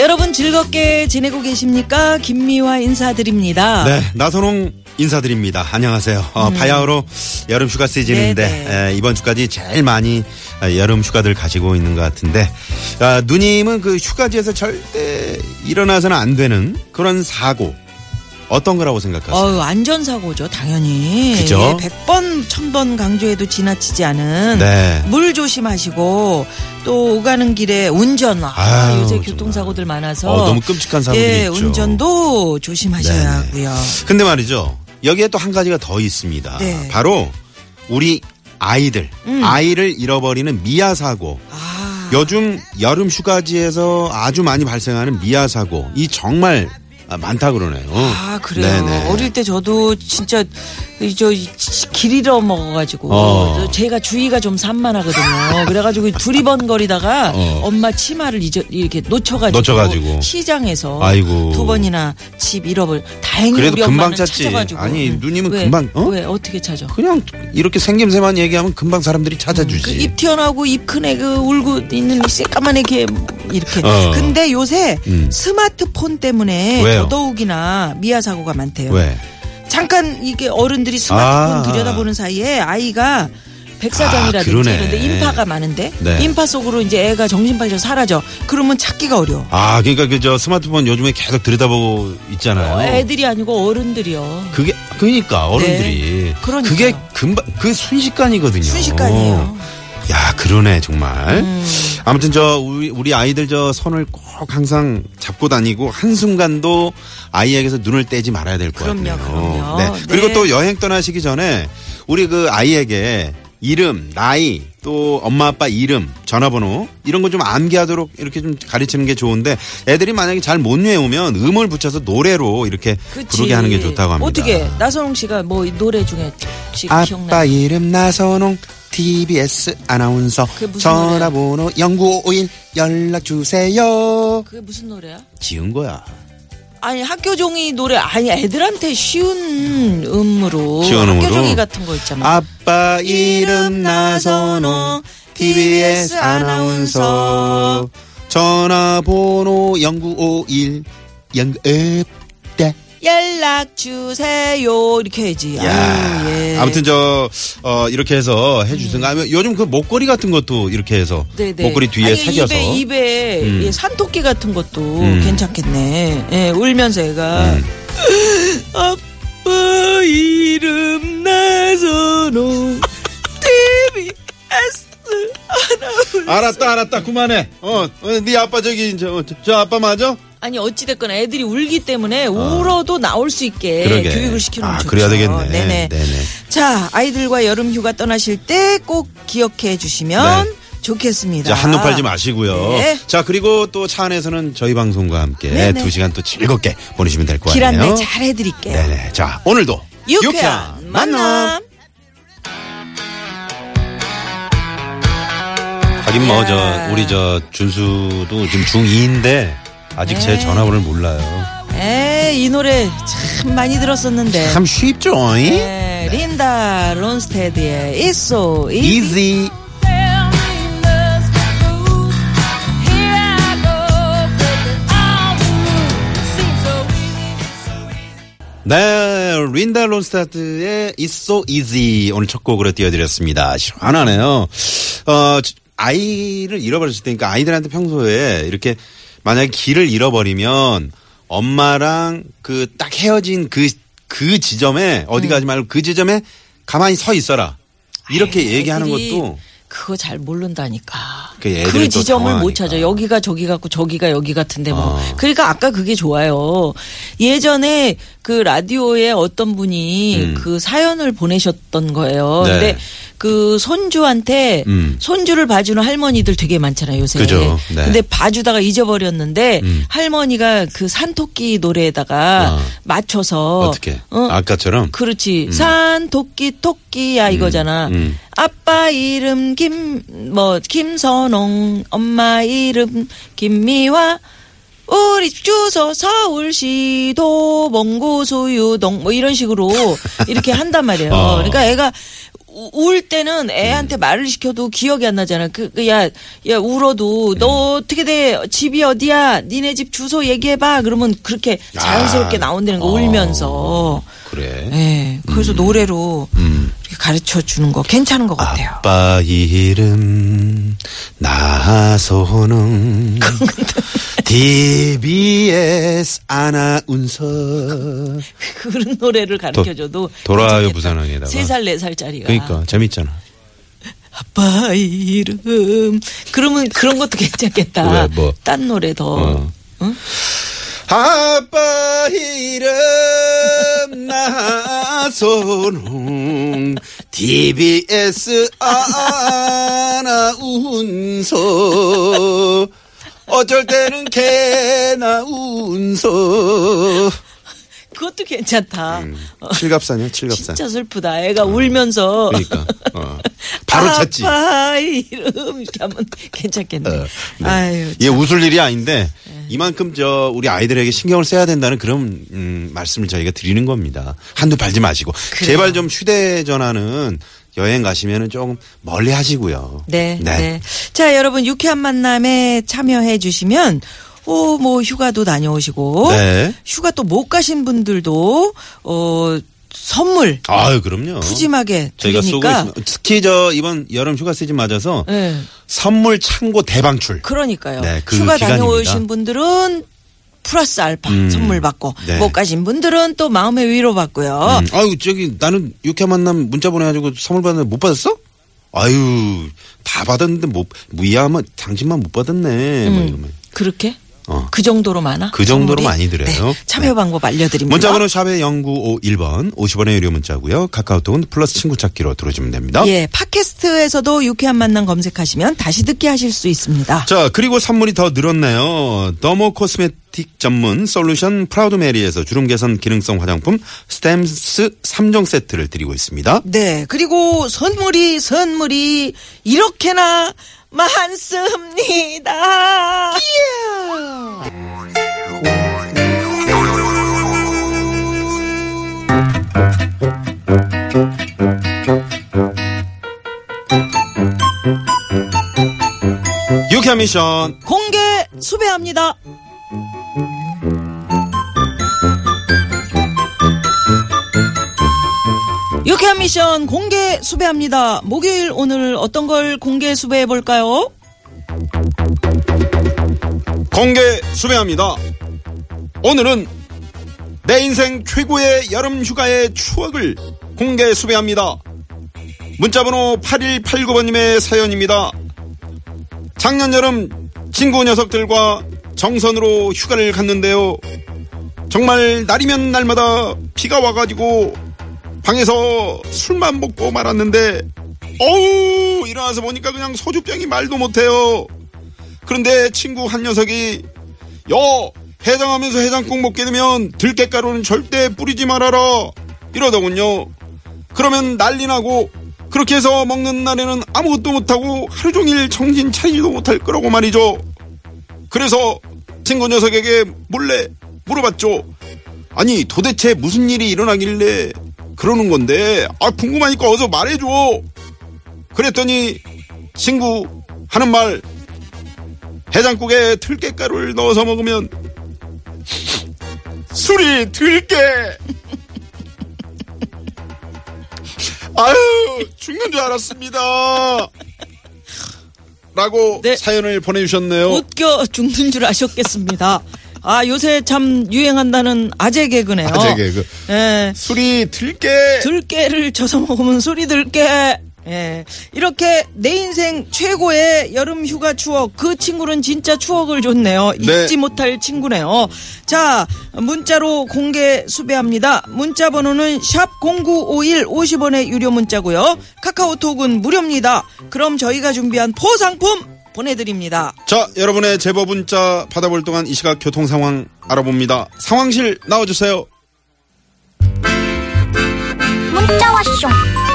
여러분 즐겁게 지내고 계십니까? 김미화 인사드립니다. 네 나선홍 인사드립니다 안녕하세요 어, 바야흐로 여름 휴가 시즌인데 음. 네네. 에, 이번 주까지 제일 많이 어, 여름 휴가들 가지고 있는 것 같은데 아, 누님은 그 휴가지에서 절대 일어나서는 안 되는 그런 사고 어떤 거라고 생각하세요? 어유 안전사고죠, 당연히. 그죠? 예, 100번, 1000번 강조해도 지나치지 않은 네. 물 조심하시고 또 오가는 길에 운전. 아, 아유, 요새. 교통사고들 많아서. 어, 너무 끔찍한 사고들이 예, 있죠. 운전도 조심하셔야 네네. 하고요. 근데 말이죠 여기에 또 한 가지가 더 있습니다 네. 바로 우리 아이들 음. 아이를 잃어버리는 미아 사고 아. 요즘 여름 휴가지에서 아주 많이 발생하는 미아 사고 이 정말 아, 많다 그러네요. 아 그래요. 네네. 어릴 때 저도 진짜 저 길 잃어 먹어가지고 어. 저 제가 주의가 좀 산만하거든요. 그래가지고 두리번거리다가 어. 엄마 치마를 잊어 이렇게 놓쳐가지고, 놓쳐가지고. 시장에서 아이고. 두 번이나 집 잃어버. 다행히 그래도 금방 찾지. 찾아가지고. 아니, 응. 누님은 왜? 금방, 어? 왜 어떻게 찾아? 그냥 이렇게 생김새만 얘기하면 금방 사람들이 찾아주지. 그입 튀어나오고 입 큰 애 그 울고 있는 새까만 애게 이렇게. 어. 근데 요새 음. 스마트폰 때문에 왜요? 더더욱이나 미아 사고가 많대요. 왜? 잠깐 이게 어른들이 스마트폰 아. 들여다보는 사이에 아이가 백사장이라든지 아. 이런데 인파가 많은데 네. 인파 속으로 이제 애가 정신 팔려 사라져. 그러면 찾기가 어려워. 아, 그러니까 그 저 스마트폰 요즘에 계속 들여다보고 있잖아요. 어, 애들이 아니고 어른들이요. 그게 그러니까 어른들이 네. 그러니까요. 그게 금방 그 순식간이거든요. 순식간이에요. 야, 그러네 정말. 음. 아무튼 저 우리, 우리 아이들 저 손을 꼭 항상 잡고 다니고 한 순간도 아이에게서 눈을 떼지 말아야 될 것 같네요. 그럼요. 네. 그리고 네. 또 여행 떠나시기 전에 우리 그 아이에게 이름, 나이, 또 엄마 아빠 이름, 전화번호 이런 거 좀 암기하도록 이렇게 좀 가르치는 게 좋은데 애들이 만약에 잘 못 외우면 음을 붙여서 노래로 이렇게 그치. 부르게 하는 게 좋다고 합니다. 어떻게 나선홍 씨가 뭐 노래 중에 혹시 아빠 기억나? 이름 나선홍 TBS 아나운서 무슨 전화번호 0951 연락 주세요. 그게 무슨 노래야? 지은 거야. 아니 학교 종이 노래 아니 애들한테 쉬운 음으로 쉬운 학교 음으로? 종이 같은 거 있잖아. 아빠 이름 나선홍 TBS 아나운서 전화번호 0951 연극대 연락 주세요 이렇게 해야지. 야, 아유, 예. 아무튼 저 어, 이렇게 해서 해주든가 하면 요즘 그 목걸이 같은 것도 이렇게 해서 네네. 목걸이 뒤에 아니, 새겨서 입에 입에 음. 예, 산토끼 같은 것도 음. 괜찮겠네. 예, 울면서 애가 음. 아빠 이름 나선홍 TBS 알았다 알았다 그만해. 어, 어, 네 아빠 저기 저, 저, 저 아빠 맞아? 아니 어찌됐거나 애들이 울기 때문에 울어도 나올 수 있게 그러게. 교육을 시켜놓으면 아, 좋죠. 그래야 되겠네. 네네. 네네. 자 아이들과 여름 휴가 떠나실 때 꼭 기억해 주시면 네. 좋겠습니다. 자, 한눈 팔지 마시고요. 네. 자, 그리고 또 차 안에서는 저희 방송과 함께 네네. 두 시간 또 즐겁게 보내시면 될것길 같네요. 안내 잘 해드릴게요. 네네. 자, 오늘도 유쾌한 만남. 하긴 뭐, 야. 저, 우리 저, 준수도 지금 중2인데 아직 제 네. 전화번호를 몰라요. 에이, 이 노래 참 많이 들었었는데. 참 쉽죠? 잉? 네, 린다 론스테드의 It's So Easy. easy. 네, 린다 론스타트의 It's So Easy 오늘 첫 곡으로 띄워드렸습니다. 시원하네요. 어, 아이를 잃어버렸을 때니까 아이들한테 평소에 이렇게 만약에 길을 잃어버리면 엄마랑 그 딱 헤어진 그, 그 지점에 어디 가지 말고 그 지점에 가만히 서 있어라. 이렇게 아이, 얘기하는 것도 그거 잘 모른다니까. 그그또 지점을 못. 찾아. 여기가 저기 같고 저기가 여기 같은데 뭐. 어. 그러니까 아까 그게 좋아요. 예전에 그 라디오에 어떤 분이 음. 그 사연을 보내셨던 거예요. 네. 근데 그 손주한테 음. 손주를 봐주는 할머니들 되게 많잖아요 요새. 그죠. 네. 근데 봐주다가 잊어버렸는데 음. 할머니가 그 산토끼 노래에다가 어. 맞춰서 어떻게? 어, 아까처럼? 그렇지. 산토끼 토끼야 이거잖아. 음. 아빠 이름 김 뭐 김선홍, 엄마 이름 김미화. 우리 집 주소 서울시 도 몽구수유동 뭐 이런 식으로 이렇게 한단 말이에요. 어. 그러니까 애가 우- 울 때는 애한테 말을 시켜도 기억이 안 나잖아. 그, 그, 야, 야, 울어도, 너 어떻게 돼? 집이 어디야? 니네 집 주소 얘기해봐. 그러면 그렇게 자연스럽게 아. 나온다는 거, 어. 울면서. 그래. 예. 그래서 노래로 음. 가르쳐 주는 거 괜찮은 것 같아요. 아빠 이름 나선홍 DBS 아나운서 그런 노래를 가르쳐 줘도. 돌아요 부산항에다가. 세 살, 네 살짜리가. 그러니까 재밌잖아. 아빠 이름. 그러면 그런 것도 괜찮겠다. 왜, 뭐? 딴 노래 더. 어. 응? 아빠 이름 나선홍. DBS 아나운서 어쩔 때는 개나운서 그것도 괜찮다. 어, 칠갑산이야 칠갑산 진짜 슬프다. 애가 울면서. 그러니까 어. 바로 찾지 아빠 이름 이렇게 하면 괜찮겠네. 어, 네. 아유. 이게 웃을 일이 아닌데 이만큼 저 우리 아이들에게 신경을 써야 된다는 그런 음, 말씀을 저희가 드리는 겁니다. 한두 팔지 마시고 제발 좀 휴대전화는 여행 가시면은 조금 멀리 하시고요. 네, 네. 자, 여러분 유쾌한 만남에 참여해 주시면 오, 뭐 휴가도 다녀오시고 네. 휴가 또 못 가신 분들도 어 선물 아유 그럼요. 푸짐하게 저희가 쏘고 드리니까 있습니다. 특히 저 이번 여름 휴가 시즌 맞아서 네. 선물 창고 대방출. 그러니까요. 네, 그 휴가 기간입니다. 다녀오신 분들은 플러스 알파 음, 선물 받고 네. 못 가신 분들은 또 마음의 위로 받고요. 음, 아유 저기 나는 유쾌한 만남 문자 보내가지고 선물 받는데 못 받았어? 아유 다 받았는데 못 무이하면 당신만 못 받았네. 뭐 이러면. 그렇게? 어. 그 정도로 많아? 그 정도로 선물이? 많이 드려요. 네, 참여 네. 방법 알려드립니다. 문자번호 샵의 0951번 50원의 유료 문자고요. 카카오톡은 플러스 친구 찾기로 들어주면 됩니다. 예, 팟캐스트에서도 유쾌한 만남 검색하시면 다시 듣기 하실 수 있습니다. 자 그리고 선물이 더 늘었네요. dermo cosmetic 전문 솔루션 프라우드 메리에서 주름 개선 기능성 화장품 스템스 3종 세트를 드리고 있습니다. 네, 그리고 선물이 선물이 이렇게나 많습니다. 유쾌한 미션 공개 수배합니다. 유쾌한 미션 공개 수배합니다. 목요일 오늘 어떤 걸 공개 수배해 볼까요? 공개 수배합니다. 오늘은 내 인생 최고의 여름 휴가의 추억을 공개 수배합니다. 문자번호 8189번님의 사연입니다. 작년 여름 친구 녀석들과 정선으로 휴가를 갔는데요. 정말 날이면 날마다 비가 와가지고 방에서 술만 먹고 말았는데 어우 일어나서 보니까 그냥 소주병이 말도 못해요. 그런데 친구 한 녀석이 여 해장하면서 해장국 먹게 되면 들깨가루는 절대 뿌리지 말아라 이러더군요. 그러면 난리 나고 그렇게 해서 먹는 날에는 아무것도 못하고 하루 종일 정신 차리지도 못할 거라고 말이죠. 그래서 친구 녀석에게 몰래 물어봤죠. 아니 도대체 무슨 일이 일어나길래 그러는 건데 아 궁금하니까 어서 말해줘. 그랬더니 친구 하는 말 해장국에 들깨가루를 넣어서 먹으면 술이 들깨. 아유 죽는 줄 알았습니다. 라고 네. 사연을 보내주셨네요. 웃겨 죽는 줄 아셨겠습니다. 아 요새 참 유행한다는 아재 개그네요. 아재 개그. 예. 술이 들깨. 들깨를 져서 먹으면 술이 들깨. 예. 이렇게 내 인생 최고의 여름 휴가 추억. 그 친구는 진짜 추억을 줬네요. 네. 잊지 못할 친구네요. 자, 문자로 공개 수배합니다. 문자 번호는 샵 0951 50원의 유료 문자고요. 카카오톡은 무료입니다. 그럼 저희가 준비한 포상품 보내드립니다. 자, 여러분의 제보 문자 받아볼 동안 이 시각 교통 상황 알아봅니다. 상황실 나와주세요. 문자 왔쇼 문자 왔쇼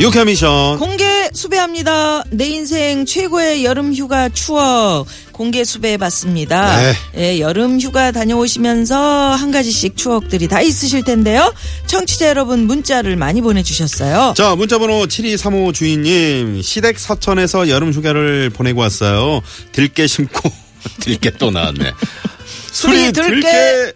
유쾌 미션. 공개 수배합니다. 내 인생 최고의 여름 휴가 추억 공개 수배해봤습니다. 네. 예, 여름 휴가 다녀오시면서 한 가지씩 추억들이 다 있으실 텐데요. 청취자 여러분 문자를 많이 보내주셨어요. 자, 문자번호 7235 주인님, 시댁 서천에서 여름 휴가를 보내고 왔어요. 들깨 심고, 들깨 또 나왔네. 수리 들깨.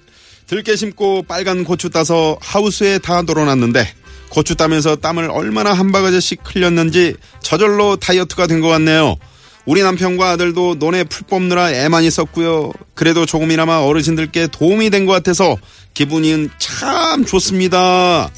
들깨, 심고 빨간 고추 따서 하우스에 다 놀아놨는데, 고추 따면서 땀을 얼마나 한 바가지씩 흘렸는지 저절로 다이어트가 된 것 같네요. 우리 남편과 아들도 논에 풀 뽑느라 애 많이 썼고요. 그래도 조금이나마 어르신들께 도움이 된 것 같아서 기분이 참 좋습니다.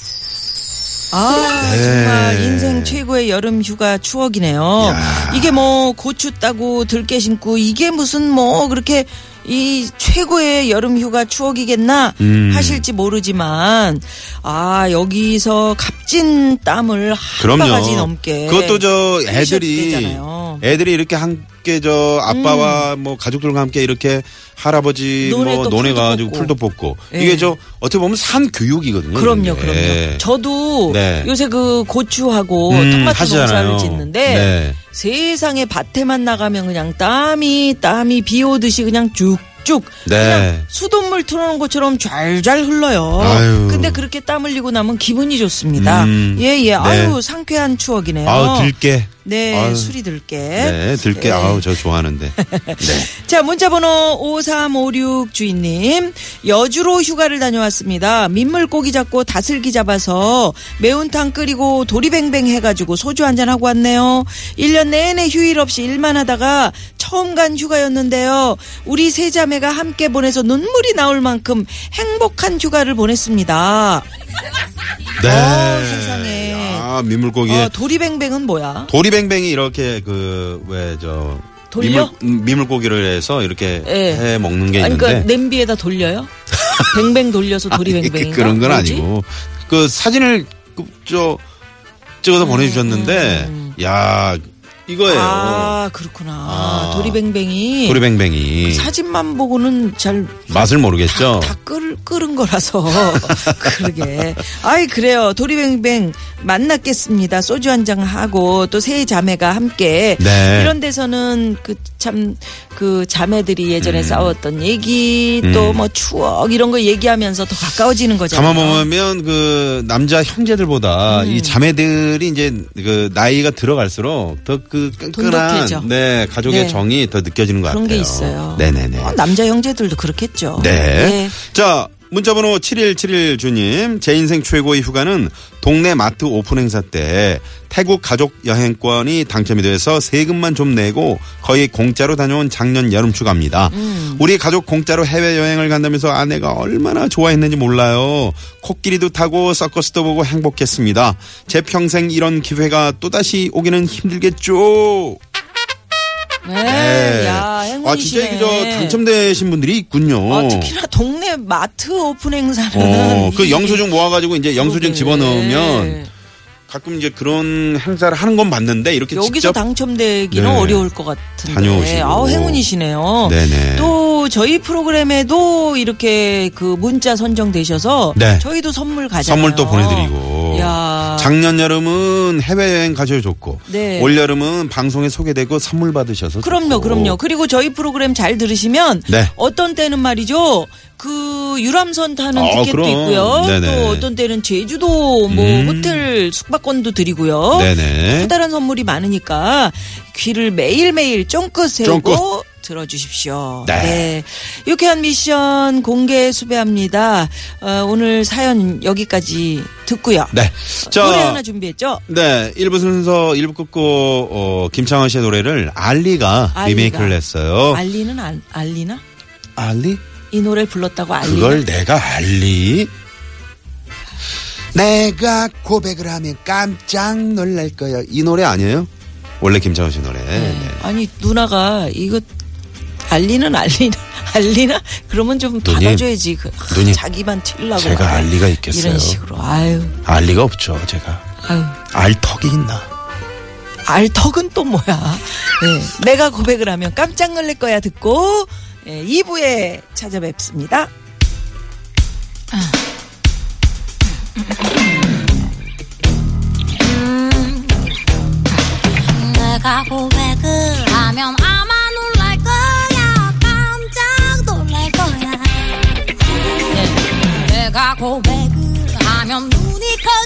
아 네. 정말 인생 최고의 여름 휴가 추억이네요. 이게 뭐 고추 따고 들깨 심고 이게 무슨 뭐 그렇게 이 최고의 여름 휴가 추억이겠나 음. 하실지 모르지만 아 여기서 값진 땀을 한 그럼요. 바가지 넘게 그것도 저 애들이. 애들이 이렇게 함께 저 아빠와 뭐 가족들과 함께 이렇게 할아버지 음. 뭐또 논에 풀도 가지고 뽑고. 풀도 뽑고 예. 이게 저 어떻게 보면 산 교육이거든요. 그럼요. 그럼요. 저도 네. 요새 그 고추하고 음, 토마토 하시잖아요. 농사를 짓는데 네. 세상에 밭에만 나가면 그냥 땀이 땀이 비 오듯이 그냥 쭉 쭉 네. 그냥 수돗물 틀어놓은 것처럼 잘잘 흘러요. 아유. 근데 그렇게 땀 흘리고 나면 기분이 좋습니다. 음, 예, 예. 네. 아유, 상쾌한 추억이네요. 아우 들깨. 네, 아유. 술이 들게. 네, 들깨. 네. 아우 저 좋아하는데. 네. 자, 문자번호 5356 주인님. 여주로 휴가를 다녀왔습니다. 민물고기 잡고 다슬기 잡아서 매운탕 끓이고 도리뱅뱅 해가지고 소주 한잔 하고 왔네요. 1년 내내 휴일 없이 일만 하다가 처음 간 휴가였는데요. 우리 세 자매가 함께 보내서 눈물이 나올 만큼 행복한 휴가를 보냈습니다. 네. 어, 세상에. 아 민물고기에 어, 도리뱅뱅은 뭐야? 도리뱅뱅이 이렇게 그 왜 저 돌려? 민물, 민물고기를 해서 이렇게 예. 해 먹는 게 아니, 있는데 그러니까 냄비에다 돌려요? 뱅뱅 돌려서 아니, 도리뱅뱅인가? 그런 건 뭐지? 아니고 그 사진을 그, 저 찍어서 보내주셨는데 야 이거예요. 음, 아 그렇구나. 아. 도리뱅뱅이 도리뱅뱅이 사진만 보고는 잘 맛을 모르겠죠. 다 끓, 끓은 거라서 그러게. 아이 그래요. 도리뱅뱅 만났겠습니다. 소주 한 잔 하고 또 세 자매가 함께 네. 이런 데서는 그 참그 자매들이 예전에 싸웠던 얘기 또 음. 뭐 추억 이런 거 얘기하면서 더 가까워지는 거잖아요. 가만 보면 그 남자 형제들보다 음. 이 자매들이 이제 그 나이가 들어갈수록 더그 돈독해져. 끈끈한 네 가족의 네. 정이 더 느껴지는 것 그런 같아요. 게 있어요. 네네네. 어, 남자 형제들도 그렇겠죠. 네. 예. 자, 문자번호 7171 주님. 제 인생 최고의 휴가는 동네 마트 오픈 행사 때 태국 가족 여행권이 당첨이 돼서 세금만 좀 내고 거의 공짜로 다녀온 작년 여름 휴가입니다. 음. 우리 가족 공짜로 해외 여행을 간다면서 아내가 얼마나 좋아했는지 몰라요. 코끼리도 타고 서커스도 보고 행복했습니다. 제 평생 이런 기회가 또다시 오기는 힘들겠죠. 네. 야, 행운이시네. 아, 진짜 이게 저 당첨되신 분들이 있군요. 어, 특히나 동네 마트 오픈 행사는 어, 그 이- 영수증 모아가지고 이제 영수증 그러게. 집어넣으면 가끔 이제 그런 행사를 하는 건 봤는데 이렇게 여기서 당첨되기는 네. 어려울 것 같은데. 다녀오시고. 아우 행운이시네요. 네네. 또 저희 프로그램에도 이렇게 그 문자 선정되셔서 네. 저희도 선물 가잖아요. 선물 또 보내드리고 야. 작년 여름은 해외여행 가셔도 좋고 네. 올 여름은 방송에 소개되고 선물 받으셔서 그럼요, 좋고. 그럼요. 그리고 저희 프로그램 잘 들으시면 네. 어떤 때는 말이죠. 그 유람선 타는 아, 티켓도 그럼. 있고요. 네네. 또 어떤 때는 제주도 뭐 음. 호텔 숙박권도 드리고요. 네네. 커다란 선물이 많으니까 귀를 매일매일 쫑긋 세우고 쫑긋. 들어주십시오. 네. 유쾌한 미션 공개 수배합니다. 어, 오늘 사연 여기까지 듣고요. 네. 자, 노래 하나 준비했죠? 네, 1부 순서 1부 끝고 어, 김창완 씨의 노래를 알리가, 알리가. 리메이크를 했어요. 알리는 알, 알리나? 알리? 이 노래를 불렀다고 알리나? 그걸 내가 알리? 내가 고백을 하면 깜짝 놀랄 거야. 이 노래 아니에요? 원래 김창원 씨 노래. 네. 아니 누나가 이거 알리는 알리나 알리나 그러면 좀 누님, 받아줘야지 그, 아, 누님, 자기만 튀려고 제가 말해. 알 리가 있겠어요. 이런 식으로 아유 알 리가 없죠, 제가. 아유 알 턱이 있나? 알턱은 또 뭐야 네, 내가 고백을 하면 깜짝 놀랄 거야 듣고 예, 2부에 찾아뵙습니다. 내가 고백을 하면 아마 놀랄 거야. 깜짝 놀랄 거야. 내가 고백을 하면 눈이 커